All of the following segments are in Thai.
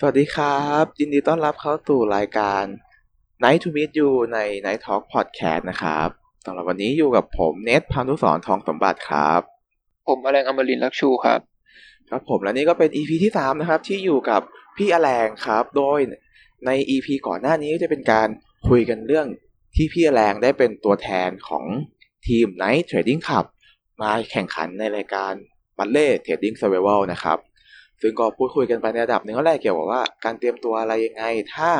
สวัสดีครับ ยินดีต้อนรับเข้าสู่รายการ Night to Meet You ใน Night Talk Podcast นะครับสำหรับวันนี้อยู่กับผมเนทพานุสรทองสมบัติครับ ผมอแรงอมรินทร์ลักชูครับ ครับผมและนี่ก็เป็น EP ที่ 3 นะครับ ที่อยู่กับพี่อแรงครับ โดยใน EP ก่อนหน้านี้จะเป็นการคุยกันเรื่องที่พี่อแรงได้เป็นตัวแทนของทีม Night Trading Club มาแข่งขันในรายการ b a l l e Trading Survival นะครับ ซึ่งก็พูดคุยกันไปในระดับหนึ่งก็แรกเกี่ยวกับว่าการเตรียมตัวอะไรยังไง ถ้า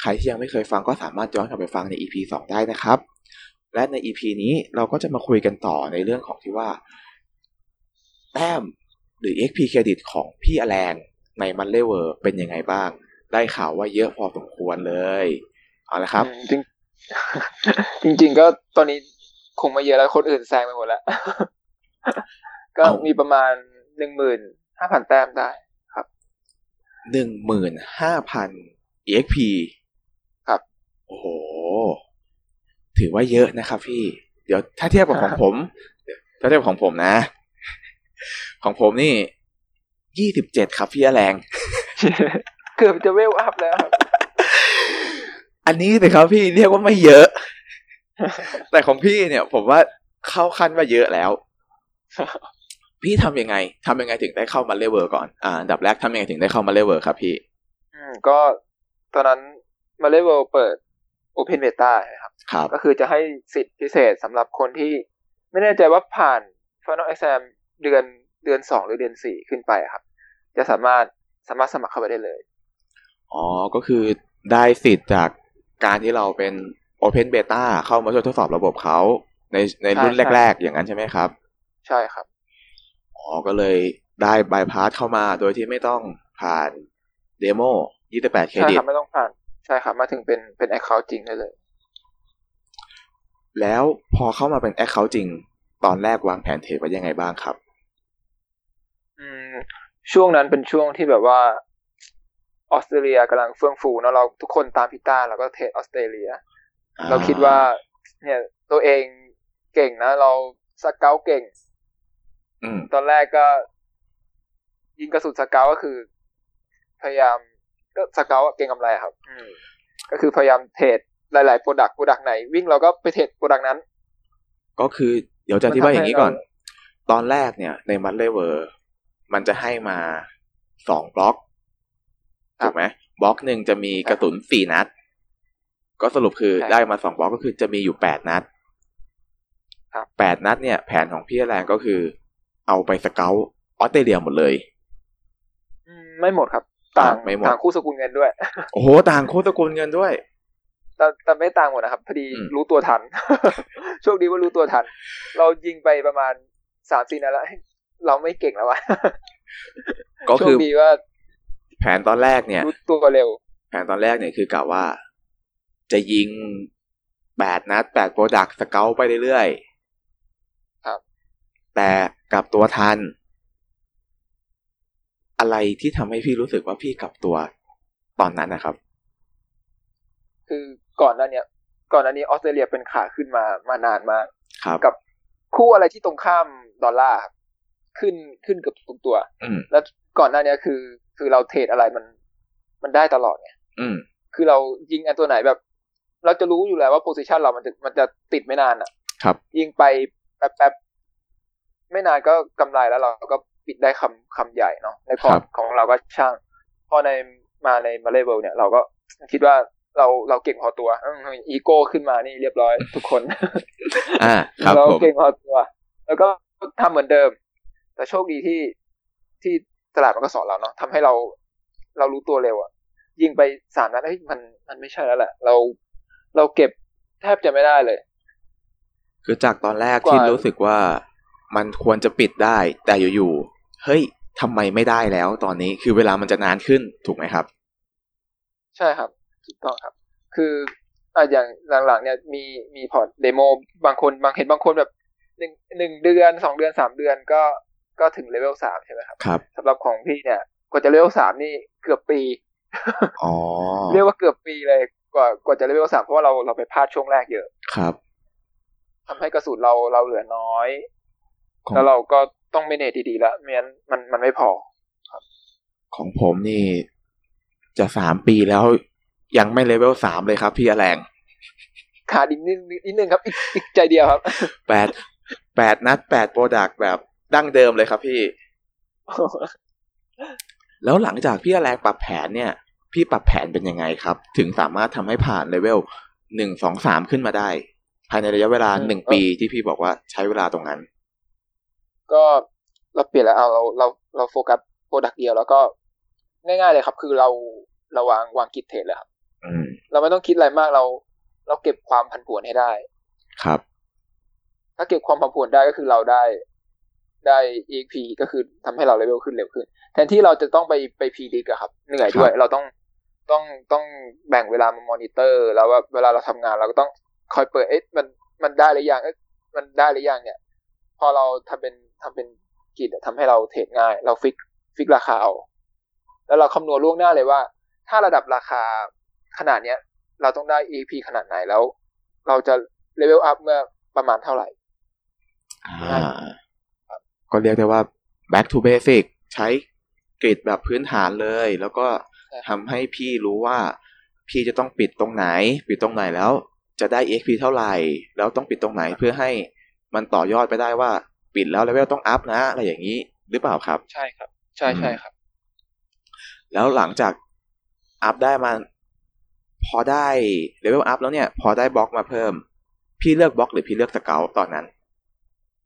ใครที่ยังไม่เคยฟังก็สามารถย้อนกลับไปฟังใน EP 2 ได้นะครับ และใน EP นี้เราก็จะมาคุยกันต่อในเรื่องของที่ว่า แต้มหรือ XP เครดิตของพี่อแลนในมันเลเวอร์เป็นยังไงบ้าง ได้ข่าวว่าเยอะพอสมควรเลยเอาละครับจริงจริงๆก็ตอนนี้คงไม่เยอะแล้วคนอื่นแซงไปหมดแล้ว ก็เอ้ามีมีประมาณหนึ่งหมื่นห้าพันแต้มได้ หนึ่งหมื่นห้าพัน EXP ครับ โอ้โห ถือว่าเยอะนะครับพี่ เดี๋ยวถ้าเทียบกับของผม ถ้าเทียบกับของผมนะ ของผมนี่ยี่สิบเจ็ดครับพี่อแรงเกือบจะเวลอัพแล้วครับ อันนี้สิครับพี่เรียกว่าไม่เยอะ แต่ของพี่เนี่ย ผมว่าเข้าขั้นว่าเยอะแล้ว พี่ทำยังไงทำยังไงถึงได้เข้ามาเลเวอร์ก่อนอ่าอันดับแรกทำยังไงถึงได้เข้ามาเลเวอร์ครับพี่ อืมก็ตอนนั้นมาเลเวลเปิด Open Beta นะครับครับ ก็คือจะให้สิทธิพิเศษสำหรับคนที่ ไม่แน่ใจว่าผ่าน Final Exam เดือนเดือนสองหรือเดือนสี่ขึ้นไปอะครับ จะสามารถสามารถสมัครเข้าไปได้เลย อ๋อ ก็คือได้สิทธิ์จากการที่เราเป็น Open Beta เข้ามาช่วยทดสอบระบบเขาในในรุ่นใช่ใช่แรก ๆ อย่างนั้นใช่ไหมครับ ใช่ครับ อ๋อก็เลยได้บายพาสเข้ามาโดยที่ไม่ต้องผ่าน demo 28เครดิต ใช่ครับไม่ต้องผ่าน ใช่ครับมาถึงเป็นเป็น Account จริงได้เลย แล้วพอเข้ามาเป็น Account จริง ตอนแรกวางแผนเทรดไว้ยังไงบ้างครับ อืม ช่วงนั้นเป็นช่วงที่แบบว่าออสเตรเลียกำลังเฟื่องฟูเนอะเราทุกคนตามพี่ต้าเราก็เทรดออสเตรเลีย เราคิดว่า เนี่ยตัวเองเก่งนะ เรา scalp เก่งอืม ตอนแรกก็ยิงกระสุน scalp ก็คือ พยายามก็ scalp เก็งกำไรอะครับอืมก็คือพยายามเทรดหลาย ๆ product product ไหน วิ่งเราก็ไปเทรด product นั้น ก็คือเดี๋ยวจะอธิบายอย่างนี้ก่อนมันทำให้ตอนแรกเนี่ยในมันเลเวอร์มันจะให้มาสองบล็อกถูกไหมบล็อกหนึ่งจะมีกระสุนสี่นัด ก็สรุปคือใช่ได้มาสองบล็อกก็คือจะมีอยู่แปดนัดครับแปดนัดเนี่ย แผนของพี่แรงก็คือ เอาไป scalp ออสเตรเลียหมดเลยอืมไม่หมดครับ ต่างไม่หมดต่างคู่สกุลเงินด้วย โอ้โหต่างคู่สกุลเงินด้วย แต่แต่ไม่ต่างหมดนะครับพอดีอืมรู้ตัวทันโชคดีว่ารู้ตัวทัน เรายิงไปประมาณสามสี่นัดแล้วเฮ้ยเราไม่เก่งแล้ววะก็คือโชคดีว่า แผนตอนแรกเนี่ยรู้ตัวเร็ว แผนตอนแรกเนี่ยคือกะว่า จะยิงแปดนัดแปด product scalp ไปเรื่อยๆครับ แต่ กลับตัวทัน อะไรที่ทำให้พี่รู้สึกว่าพี่กลับตัวตอนนั้นนะครับ คือก่อนหน้าเนี้ยก่อนหน้านี้ออสเตรเลียเป็นขาขึ้นมามานานมากครับกับคู่อะไรที่ตรงข้ามดอลลาร์ครับขึ้นขึ้นเกือบทุกตัวอืมแล้วก่อนหน้าเนี้ยคือ คือเราเทรดอะไรมันมันได้ตลอดไงอืมคือเรายิงอันตัวไหนแบบ เราจะรู้อยู่แล้วว่าโพซิชันเรามันจะมันจะติดไม่นานอะ ครับ ยิงไปแป๊บๆ ไม่นานก็กำไรแล้วเราก็ปิดได้คำคำใหญ่เนาะในพอร์ตของเราก็ช่าง พอในมาในมาเลเวลเนี่ยเราก็คิดว่าเราเราเก่งพอตัวอืมอีโก้ขึ้นมานี่เรียบร้อยทุกคนอ่าครับเราผมเก่งพอตัว แล้วก็ทำเหมือนเดิม แต่โชคดีที่ที่ตลาดมันก็สอนเราเนาะทำให้เราเรารู้ตัวเร็วอะยิงไปสามนัดเฮ้ยมันมันไม่ใช่แล้วแหละ เราเราเก็บแทบจะไม่ได้เลย คือจากตอนแรกกว่าที่รู้สึกว่า มันควรจะปิดได้ แต่อยู่ๆเฮ้ยทำไมไม่ได้แล้ว ตอนนี้คือเวลามันจะนานขึ้นถูกไหมครับ ใช่ครับถูกต้องครับ คืออะอย่างหลังๆ เนี่ยมีมีพอร์ต demo บางคนบางเห็นบางคนแบบหนึ่งหนึ่งเดือนสองเดือนสามเดือนก็ก็ถึงเลเวลสามใช่ไหมครับครับสำหรับของพี่เนี่ยกว่าจะเลเวลสามนี่เกือบปีอ๋อเรียกว่าเกือบปีเลยกว่ากว่าจะเลเวลสามเพราะว่าเราเราไปพลาดช่วงแรกเยอะครับทำให้กระสุนเราเราเหลือน้อยของ แล้วเราก็ต้อง manage ดีๆแล้วไม่งั้นมันมันไม่พอของผมนี่ จะสามปีแล้วยังไม่เลเวลสามเลยครับพี่อแรงขาดอีกนิดนิดนึงครับอีกอีกใจเดียวครับแปดแปดนัดแปด product แบบดั้งเดิมเลยครับพี่ แล้วหลังจากพี่อแรงปรับแผนเนี่ย พี่ปรับแผนเป็นยังไงครับ ถึงสามารถทำให้ผ่านเลเวลหนึ่งสองสามขึ้นมาได้ ภายในระยะเวลาอืมหนึ่งปีที่พี่บอกว่าใช้เวลาตรงนั้น ก็เราเปลี่ยนแล้วเอาเราเราเราโฟกัส product เดียวแล้วก็ง่ายๆเลยครับ คือเราเราวางวาง grid trade เลยครับอืมเราไม่ต้องคิดอะไรมากเรา เราเก็บความผันผวนให้ได้ ครับ ถ้าเก็บความผันผวนได้ก็คือเราได้ได้ EXP ก็คือทำให้เราเลเวลขึ้นเร็วขึ้น แทนที่เราจะต้องไปไป predict อะครับเหนื่อยด้วย เราต้องต้องต้องแบ่งเวลามามอนิเตอร์ แล้วว่าเวลาเราทำงานเราก็ต้องคอยเปิดเอ๊ะมันมันได้หรือยังเอ๊ะมันได้หรือยังเนี่ย พอเราทำเป็น ทำเป็นกิจอะทำให้เรา trade ง่าย เรา fix fix ราคาเอาแล้วเราคำนวณล่วงหน้าเลยว่า ถ้าระดับราคาขนาดเนี้ย เราต้องได้ EXP ขนาดไหนแล้ว เราจะ level up เมื่อประมาณเท่าไหร่อ่าก็เรียกได้ว่า back to basic ใช้ grid แบบพื้นฐานเลย แล้วก็ใช่ทำให้พี่รู้ว่า พี่จะต้องปิดตรงไหน ปิดตรงไหนแล้ว จะได้ EXP เท่าไหร่ แล้วต้องปิดตรงไหนเพื่อให้มันต่อยอดไปได้ว่า ปิดแล้ว level ต้อง up นะ อะไรอย่างนี้หรือเปล่าครับ ใช่ครับ ใช่ใช่ครับ แล้วหลังจากup ได้มาพอได้ level up แล้วเนี่ย พอได้บล็อกมาเพิ่ม พี่เลือกบล็อกหรือพี่เลือกสเกลตอนนั้น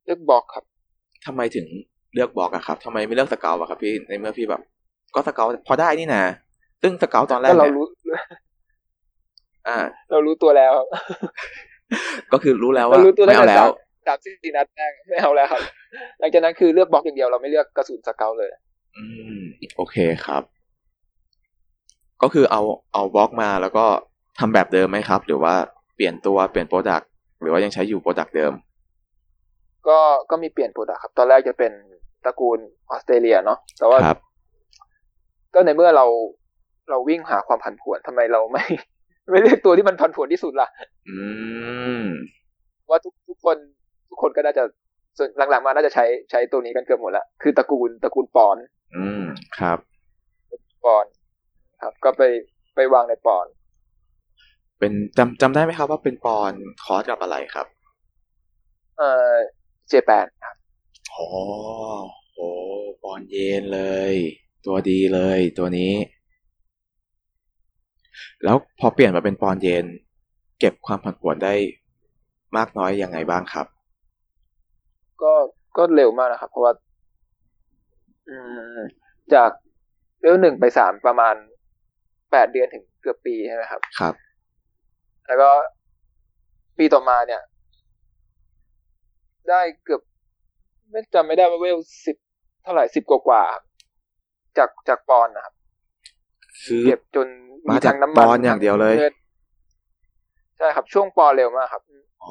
เลือกบล็อกครับทำไมถึงเลือกบล็อกอะครับทำไมไม่เลือกสเกลอะครับพี่ในเมื่อพี่แบบ ก็สเกลพอได้นี่นะซึ่งสเกลตอนแรกก็เราเนี่ยรู้อ่า เรารู้ตัวแล้วครับก็คือรู้แล้วเราว่ารู้ตัวไม่ตั้งเอาแต่แล้ว สามสามสี่นัดแรกไม่เอาแล้วครับ หลังจากนั้นคือเลือกบล็อกอย่างเดียวเราไม่เลือกกระสุนสเกลเลย อืม โอเคครับ ก็คือเอาเอาบล็อกมาแล้วก็ทำแบบเดิมไหมครับ หรือว่าเปลี่ยนตัวเปลี่ยน product หรือว่ายังใช้อยู่ product เดิม ก็ก็มีเปลี่ยน product ครับ ตอนแรกจะเป็นตระกูลออสเตรเลียเนาะแต่ว่าครับก็ในเมื่อเราเราวิ่งหาความผันผวนทำไมเราไม่ ไม่เลือกตัวที่มันผันผวนที่สุดล่ะ อืมว่าทุกทุกคนทุก คนก็น่าจะส่วนหลังๆมาน่าจะใช้ใช้ตัวนี้กันเกือบหมดแล้วคือตระกูลตระกูลปอน อืมครับปอน ครับ ก็ไปไปวางในปอน เป็นจำจำได้ไหมครับว่าเป็นปอนคอร์สกับอะไรครับ เอ่อเจแปนครับอ๋อโอ้ปอนเยนเลย ตัวดีเลยตัวนี้ แล้วพอเปลี่ยนมาเป็นปอนเยนเก็บความผันผวนได้มากน้อยยังไงบ้างครับ ก็ก็เร็วมากนะครับ เพราะว่า อืม จากเลเวลหนึ่งไปสามประมาณแปดเดือนถึงเกือบปีใช่ไหมครับ ครับ แล้วก็ปีต่อมาเนี่ย ได้เกือบ ไม่จำไม่ได้ว่าเวลสิบเท่าไหร่สิบกว่าๆจากจากปอนด์นะครับคือเก็บจนมาจากทั้งน้ำมันปอนด์อย่างเดียวเลยงินใช่ครับ ช่วงปอนด์เร็วมากครับ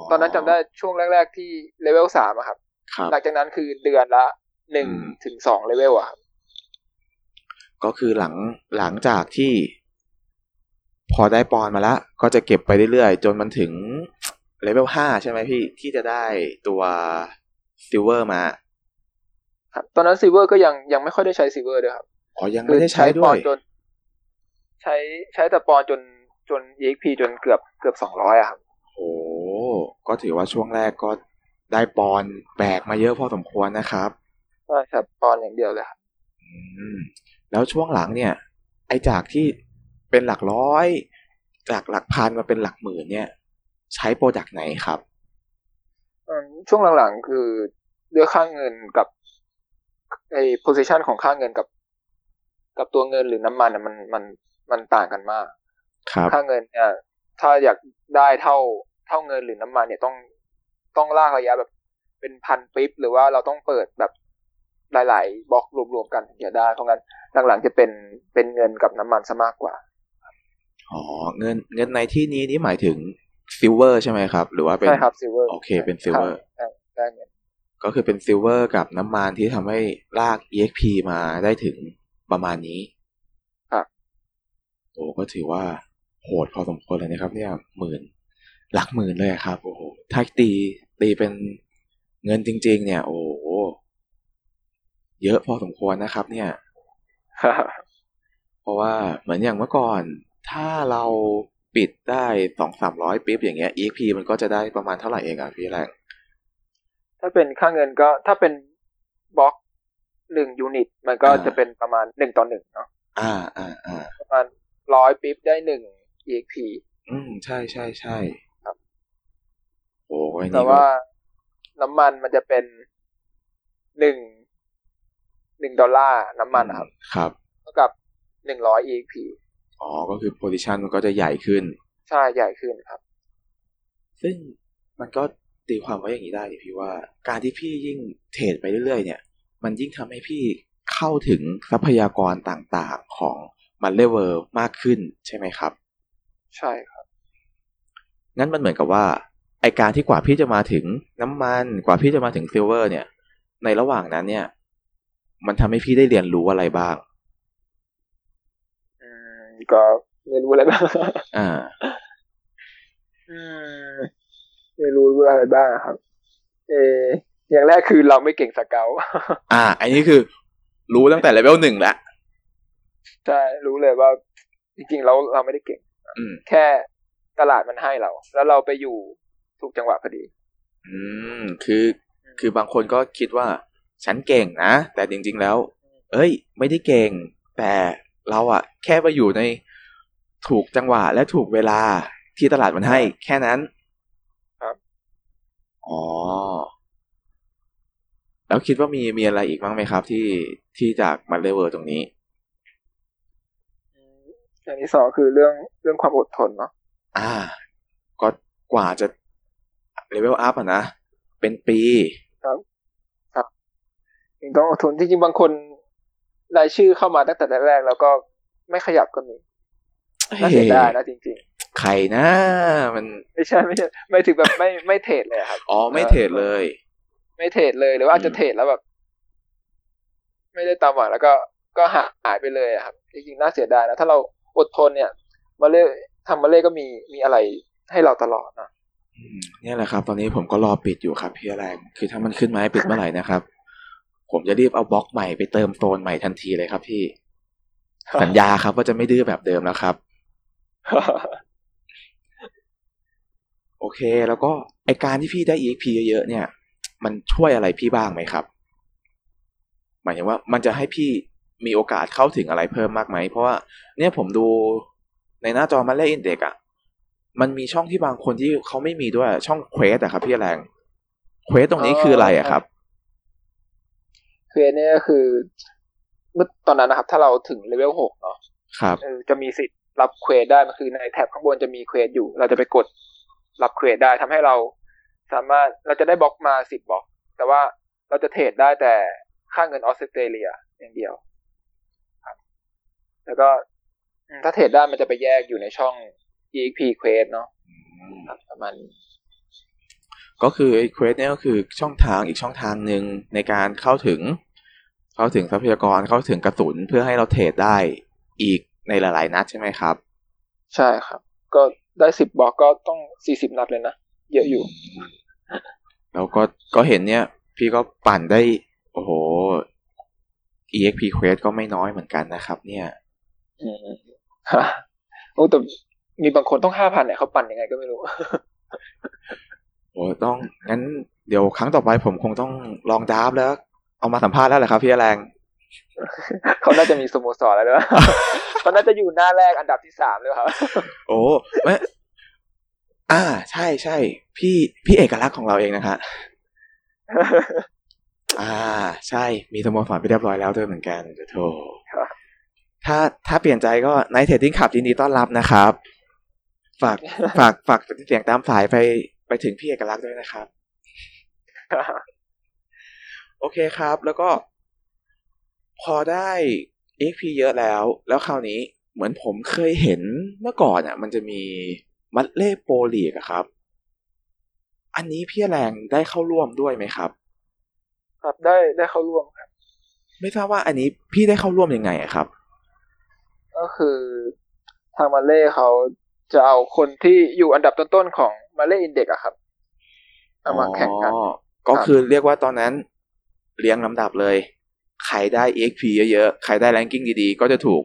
ตอนนั้นจำได้ช่วงแรก ๆ ที่เลเวลสามอะครับครับ หลังจากนั้นคือเดือนละหนึ่งอืมถึงสองเลเวลอะครับก็คือหลังหลังจากที่ พอได้ปอนด์มาแล้วก็จะเก็บไปเรื่อยๆ จนมันถึงเลเวลห้าใช่ไหมพี่ที่จะได้ตัว silver มาครับตอนนั้น silver ก็ยังยังไม่ค่อยได้ใช้ silver ด้วยครับอ๋อยังไม่ได้ใช้ด้ปวอยนจน ใช้ใช้แต่ปอนด์จนจน EXP จนเกือบเกือบสองร้อยอะครับโอ้ก็ถือว่าช่วงแรกก็ ได้ปอนด์แบกมาเยอะพอสมควรนะครับใช่ครับปอนด์อย่างเดียวเลยครับอืมแล้วช่วงหลังเนี่ย ไอจากที่เป็นหลักร้อย จากหลักพันมาเป็นหลักหมื่นเนี่ย ใช้ product ไหนครับอืมช่วงหลังๆคือด้วยค่าเงินกับไอ้ position ของค่าเงินกับ กับตัวเงินหรือน้ำมันน่ะมันมันมันต่างกันมาก ครับ ค่าเงินเนี่ยถ้าอยากได้เท่าเท่าเงินหรือน้ำมันเนี่ยต้อง ต้องลากระยะแบบ เป็นพันปิ๊บหรือว่าเราต้องเปิดแบบหลาย ๆบล็อกรวมๆกันถึงจะได้ เพราะงั้นหลังๆจะเป็นเป็นเงินกับน้ำมันซะมากกว่าอ๋อเงินเงินในที่นี้นี่หมายถึง silver ใช่ไหมครับ หรือว่าเป็นใช่ครับ silver โอเคเป็น silver ได้เงินก็คือเป็น silver กับน้ำมันที่ทำให้ลาก EXP มาได้ถึงประมาณนี้ครับโอ้ก็ถือว่าโหดพอสมควรเลยนะครับ เนี่ยหมื่นหลักหมื่นเลยอะครับ โอ้โหถ้าตี ตีเป็นเงินจริง ๆ เนี่ย โอ้โหเยอะพอสมควรนะครับ เนี่ยราะว่าเหมือนอย่างเมื่อก่อน ถ้าเราปิดได้สองสามร้อยปิ๊บอย่างเงี้ย EXP มันก็จะได้ประมาณเท่าไหร่เองอะพี่แรงถ้าเป็นค่าเงินก็ถ้าเป็นบล็อกหนึ่งยูนิต มันก็อ่าจะเป็นประมาณหนึ่งต่อหนึ่งเนาะอ่าอ่าอ่าประมาณร้อยปิ๊บได้หนึ่ง EXP อืม ใช่ใช่ใช่ครับ โอ้ยแต่นี่ก็ว่าน้ำมันมันจะเป็นหนึ่งหนึ่งดอลลาร์น้ำมันนะครับ ครับเท่ากับหนึ่งร้อย EXP อ๋อ ก็คือ position มันก็จะใหญ่ขึ้น ใช่ใหญ่ขึ้นครับ ซึ่งมันก็ตีความไว้อย่างนี้ได้ดิพี่ว่า การที่พี่ยิ่ง trade ไปเรื่อยๆ เนี่ย มันยิ่งทำให้พี่เข้าถึงทรัพยากรต่างๆของมันเลเวอร์มากขึ้นใช่ไหมครับ ใช่ครับ งั้นมันเหมือนกับว่า ไอการที่กว่าพี่จะมาถึงน้ำมันกว่าพี่จะมาถึง silver เนี่ย ในระหว่างนั้นเนี่ย มันทำให้พี่ได้เรียนรู้อะไรบ้างอืมก็ได้รู้อะไรบ้างอ่าอืมได้รู้อะไรบ้างครับ เอออย่างแรกคือเราไม่เก่งสเกลอ่า อันนี้คือ รู้ตั้งแต่เลเวลหนึ่งแล้วใช่รู้เลยว่า จริงๆเราเราไม่ได้เก่งอืมแค่ตลาดมันให้เรา แล้วเราไปอยู่ ถูกจังหวะพอดี อืม คือ คือบางคนก็คิดว่า ฉันเก่งนะ แต่จริง ๆ แล้ว เอ้ย ไม่ได้เก่ง แต่เราอะแค่ไปอยู่ในถูกจังหวะและถูกเวลาที่ตลาดมันให้ แค่นั้น ครับ อ๋อ แล้วคิดว่ามีมีอะไรอีกบ้างไหมครับ ที่ที่จากมันเลเวอร์ตรงนี้อืมอย่างที่สองคือเรื่องเรื่องความอดทนเนาะ อ่า ก็กว่าจะ level up อะนะ เป็นปียังต้องอดทนจริงๆบางคนรายชื่อเข้ามาตั้งแต่แรกๆแล้วก็ไม่ขยับก็มีน่าเสียดายนะจริงใครนะมันๆไม่ใช่ไม่ใช่ไม่ถึงแบบไม่ไม่ trade เลยครับ อ๋อไม่ trade เลย ไม่เทรดเลยหรือว่าอาจจะเทรดแล้วแบบ ไม่ได้ตามหวังแล้วก็ก็หายหายไปเลยอะครับจริงๆน่าเสียดายนะถ้าเราอดทนเนี่ย มาเล่ทำมาเล่ก็มีมีอะไรให้เราตลอดนะอืมเนี่ยแหละครับ ตอนนี้ผมก็รอปิดอยู่ครับพี่แรง คือถ้ามันขึ้นมาให้ปิดเมื่อไหร่นะครับ ผมจะรีบเอาบล็อกใหม่ไปเติมโซนใหม่ทันทีเลยครับพี่ สัญญาครับว่าจะไม่ดื้อแบบเดิมแล้วครับ โอเค แล้วก็ไอการที่พี่ได้ EXP เยอะๆเนี่ย มันช่วยอะไรพี่บ้างไหมครับ หมายถึงว่ามันจะให้พี่มีโอกาสเข้าถึงอะไรเพิ่มมากไหม เพราะว่าเนี่ยผมดูในหน้าจอมันเล่ index อะ มันมีช่องที่บางคนที่เขาไม่มีด้วยช่อง quest อะครับพี่แรง quest ตรงนี้คืออะไรอะครับคืออันนี้ก็คือเมื่อตอนนั้นนะครับ ถ้าเราถึงเลเวลหกเนาะครับเออจะมีสิทธิ์รับ quest ได้มันคือใน tab ข้างบนจะมี quest อยู่ เราจะไปกดรับ quest ได้ทำให้เรา สามารถเราจะได้บล็อกมาสิบบล็อก แต่ว่าเราจะ trade ได้แต่ค่าเงินออสเตรเลียอย่างเดียวครับแล้วก็อืมถ้า trade ได้มันจะไปแยกอยู่ในช่อง EXP Quest เนาะครับประมาณนี้ก็คือไอ้ quest เนี่ยก็คือช่องทางอีกช่องทางหนึ่งในการเข้าถึง เข้าถึงทรัพยากรเข้าถึงกระสุนเพื่อให้เรา trade ได้อีกในหลาย ๆ นัดใช่ไหมครับ ใช่ครับ ก็ได้สิบบล็อกก็ต้องสี่สิบนัดเลยนะ เยอะอยู่ แล้วก็ก็เห็นเนี่ย พี่ก็ปั่นได้ โอ้โห EXP Quest ก็ไม่น้อยเหมือนกันนะครับ เนี่ย อืมฮะโอ้แต่ มีบางคนต้องห้าพันเนี่ยเขาปั่นยังไงก็ไม่รู้โอ้ต้องงั้นเดี๋ยวครั้งต่อไปผมคงต้องลองดราฟแล้ว เอามาสัมภาษณ์แล้วแหละครับพี่แรงเขาน่าจะมีสโมสรแล้วด้วยเขาน่าจะอยู่หน้าแรกอันดับที่สามเลยครับ โอ้ไม่อ่า ใช่ใช่พี่พี่เอกลักษณ์ของเราเองนะฮะอ่า ใช่ มีสโมสรไปเรียบร้อยแล้วด้วยเหมือนกันเดี๋ยวโทรครับถ้าถ้าเปลี่ยนใจก็ในเทรดดิ้งขับยินดีต้อนรับนะครับ ฝากฝากฝากเสียงตามสายไปไปถึงพี่เอกลักษณ์ด้วยนะครับ โอเคครับ แล้วก็ พอได้ XP เยอะแล้ว แล้วคราวนี้เหมือนผมเคยเห็นเมื่อก่อนอะ มันจะมีมัดเล่โปรลีกอะครับ อันนี้พี่แรงได้เข้าร่วมด้วยไหมครับ ครับได้ได้เข้าร่วมครับ ไม่ทราบว่าอันนี้พี่ได้เข้าร่วมยังไงอะครับ ก็คือทางมาเล่เขา จะเอาคนที่อยู่อันดับต้นๆของมาเล่อินเด็กอะครับ เอามาแข่งกันอ๋อก็คือเรียกว่าตอนนั้นเรียงลำดับเลย ใครได้ EXP เยอะๆ ใครได้ ranking ดีๆ ก็จะถูก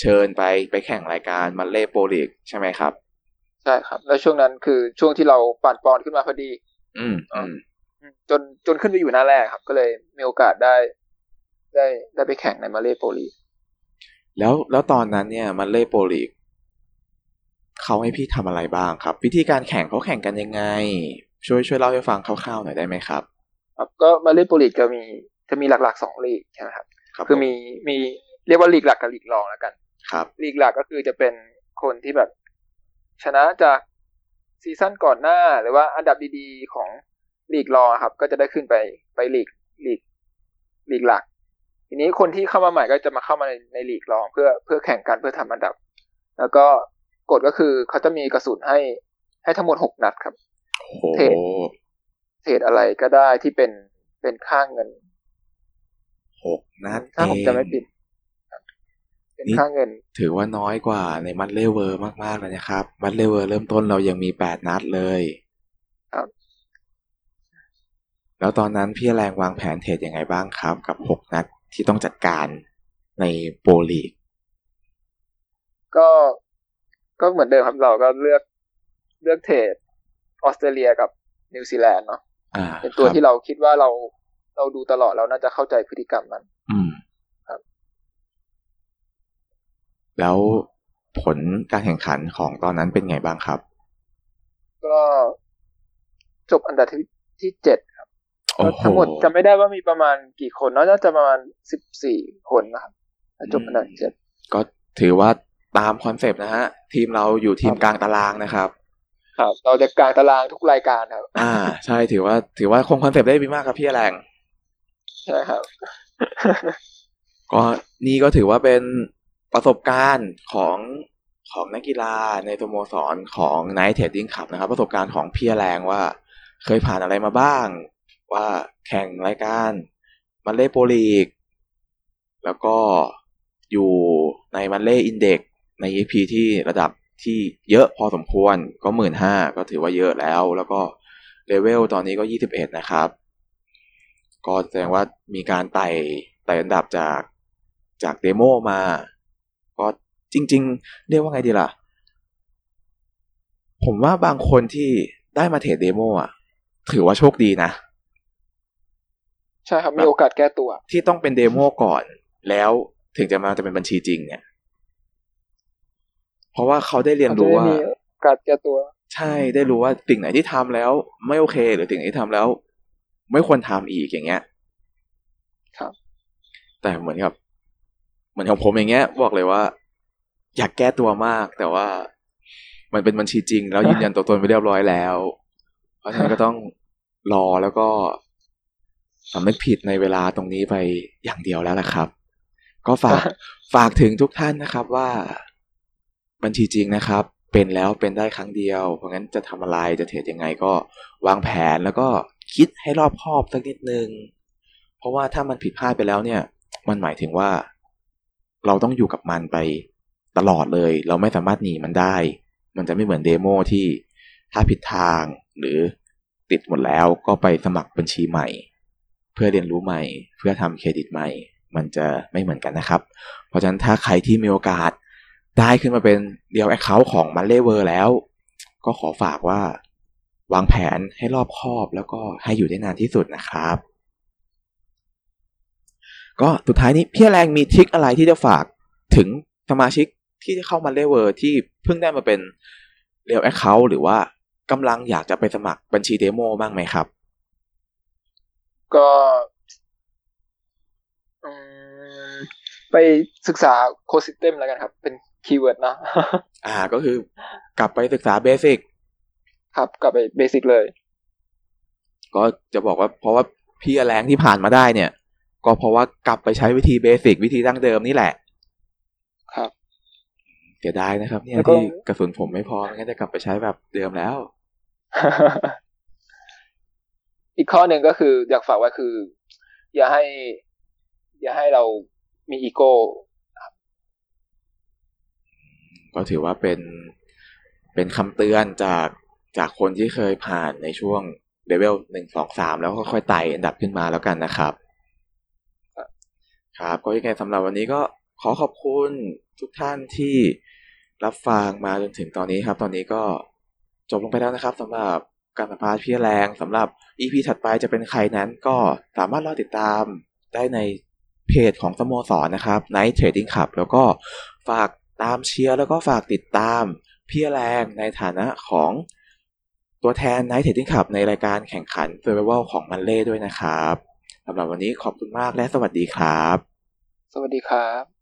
เชิญไปไปแข่งรายการมันเล่โปรลีกใช่ไหมครับ ใช่ครับ แล้วช่วงนั้นคือช่วงที่เราปั่นปอนขึ้นมาพอดี อืมอืมจนจนขึ้นไปอยู่หน้าแรกครับ ก็เลยมีโอกาสได้ได้ได้ไปแข่งในมาเลโปลีแล้วแล้วตอนนั้นเนี่ยมันเล่โปรลีก เขาให้พี่ทำอะไรบ้างครับ วิธีการแข่งเขาแข่งกันยังไง ช่วยช่วยเล่าให้ฟังคร่าวๆหน่อยได้ไหมครับครับก็มาเลโปลีกจะมีจะมีหลักๆสองลีกใช่ไหมครับครับคือมีมีเรียกว่าลีกหลักกับลีกรองแล้วกัน ครับลีกหลักก็คือจะเป็นคนที่แบบ ชนะจากซีซั่นก่อนหน้าหรือว่าอันดับดีๆของลีกรองอะครับ ก็จะได้ขึ้นไปไปลีกลีกลีกหลัก ทีนี้คนที่เข้ามาใหม่ก็จะมาเข้ามาในในลีกรองเพื่อเพื่อแข่งกันเพื่อทำอันดับ แล้วก็ กฎก็คือเขาจะมีกระสุนให้ให้ทั้งหมดหกนัดครับโอ้โหเทรดเทรดอะไรก็ได้ที่เป็นเป็นค่าเงินหกนัดถ้าผมเองจะไม่ผิดครับเป็นนี่ค่าเงิน ถือว่าน้อยกว่าในมันเล่เวอร์มากๆเลยนะครับ มันเล่เวอร์เริ่มต้นเรายังมีแปดนัดเลยครับแล้วตอนนั้นพี่แรงวางแผนเทรดยังไงบ้างครับ กับหกนัดที่ต้องจัดการในโปรลีกก็ ก็เหมือนเดิมครับเราก็เลือกเลือกเทรดออสเตรเลียกับนิวซีแลนด์เนาะอ่าเป็นตัวครับที่เราคิดว่าเราเราดูตลอดเราน่าจะเข้าใจพฤติกรรมมัน อืมครับ แล้วผลการแข่งขันของตอนนั้นเป็นไงบ้างครับ ก็จบอันดับที่ที่เจ็ดครับโอ้โหทั้งหมดจำไม่ได้ว่ามีประมาณกี่คนเนาะน่าจะประมาณสิบสี่คนนะครับแล้วจบอันดับเจ็ดก็ถือว่า ตามคอนเซปต์นะฮะ ทีมเราอยู่ทีมครับกลางตารางนะครับ ครับ เราจะกลางตารางทุกรายการครับ อ่า ใช่ถือว่า ถือว่าคงคอนเซปต์ได้ดีมากครับพี่แรงใช่ครับ ก็นี่ก็ถือว่าเป็นประสบการณ์ของของนักกีฬาในสโมสรของ Night Trading Club นะครับ ประสบการณ์ของพี่แรงว่าเคยผ่านอะไรมาบ้าง ว่าแข่งรายการมันเล่โปรลีก แล้วก็อยู่ในมันเล่อินเด็ก ใน EP ที่ระดับที่เยอะพอสมควรก็หมื่นห้าก็ถือว่าเยอะแล้ว แล้วก็เลเวลตอนนี้ก็ยี่สิบเอ็ดนะครับ ก็แสดงว่ามีการไต่ไต่อันดับจากจาก demo มา ก็จริง ๆ เรียกว่าไงดีล่ะ ผมว่าบางคนที่ได้มาเทรด demo อะ ถือว่าโชคดีนะ ใช่ครับ มีโอกาสแก้ตัว ที่ต้องเป็น demo ก่อน แล้วถึงจะมาจะเป็นบัญชีจริงเนี่ย เพราะว่าเขาได้เรียนรู้ว่าเขจะได้มีโอกาสแก้ตัว ใช่ได้รู้ว่าสิ่งไหนที่ทำแล้ว ไม่โอเค หรือสิ่งไหนที่ทำแล้ว ไม่ควรทำอีกอย่างเงี้ย ครับ แต่เหมือนกับ เหมือนของผมอย่างเงี้ย บอกเลยว่า อยากแก้ตัวมาก แต่ว่ามันเป็นบัญชีจริง แล้วยืนยันตัวตนไปเรียบร้อยแล้ว เพราะฉะนั้นก็ต้องรอแล้วก็สำนึกผิดในเวลาตรงนี้ไปอย่างเดียวแล้วล่ะครับ ก็ฝากฝากถึงทุกท่านนะครับว่า บัญชีจริงนะครับ เป็นแล้วเป็นได้ครั้งเดียว เพราะงั้นจะทำอะไรจะเทรดยังไงก็วางแผนแล้วก็คิดให้รอบคอบสักนิดนึง เพราะว่าถ้ามันผิดพลาดไปแล้วเนี่ย มันหมายถึงว่า เราต้องอยู่กับมันไปตลอดเลย เราไม่สามารถหนีมันได้ มันจะไม่เหมือนเดโมที่ถ้าผิดทางหรือติดหมดแล้วก็ไปสมัครบัญชีใหม่ เพื่อเรียนรู้ใหม่ เพื่อทำเครดิตใหม่ มันจะไม่เหมือนกันนะครับ เพราะฉะนั้นถ้าใครที่มีโอกาส ได้ขึ้นมาเป็น real account ของมันเลเวอร์แล้ว ก็ขอฝากว่าวางแผนให้รอบคอบแล้วก็ให้อยู่ได้นานที่สุดนะครับ ก็สุดท้ายนี้พี่แรงมี trick อะไรที่จะฝากถึงสมาชิกที่จะเข้ามาเลเวอร์ที่เพิ่งได้มาเป็น real account หรือว่ากำลังอยากจะไปสมัครบัญชี demo บ้างไหมครับ ก็ไปศึกษา core system แล้วกันครับ เป็น keyword เนาะอ่าก็คือกลับไปศึกษา basic ครับ กลับไป basic เลย ก็จะบอกว่าเพราะว่าพี่แรงที่ผ่านมาได้เนี่ย ก็เพราะว่ากลับไปใช้วิธี basic วิธีดั้งเดิมนี่แหละ ครับเสียดายนะครับ เนี่ยแล้วก็ ที่กระสุนผมไม่พอไม่งั้นจะกลับไปใช้แบบเดิมแล้ว อีกข้อหนึ่งก็คืออยากฝากไว้คือ อย่าให้ อย่าให้เรามีอีโก้ ก็ถือว่าเป็นเป็นคำเตือนจากจากคนที่เคยผ่านในช่วงเลเวลหนึ่งสองสามแล้วค่อยๆไต่อันดับขึ้นมาแล้วกันนะครับ ครับ ก็ยังไงสำหรับวันนี้ก็ขอขอบคุณทุกท่านที่รับฟังมาจนถึงตอนนี้ครับ ตอนนี้ก็จบลงไปแล้วนะครับสำหรับการสัมภาษณ์พี่แรงสำหรับ EP ถัดไปจะเป็นใครนั้นก็สามารถรอติดตามได้ในเพจของสโมสรนะครับ Night Trading Club แล้วก็ฝาก ตามเชียร์แล้วก็ฝากติดตามพี่แรงในฐานะของตัวแทน Night Trading Club ในรายการแข่งขัน Survival ของมันเล่ด้วยนะครับสำหรับวันนี้ขอบคุณมากและสวัสดีครับ สวัสดีครับ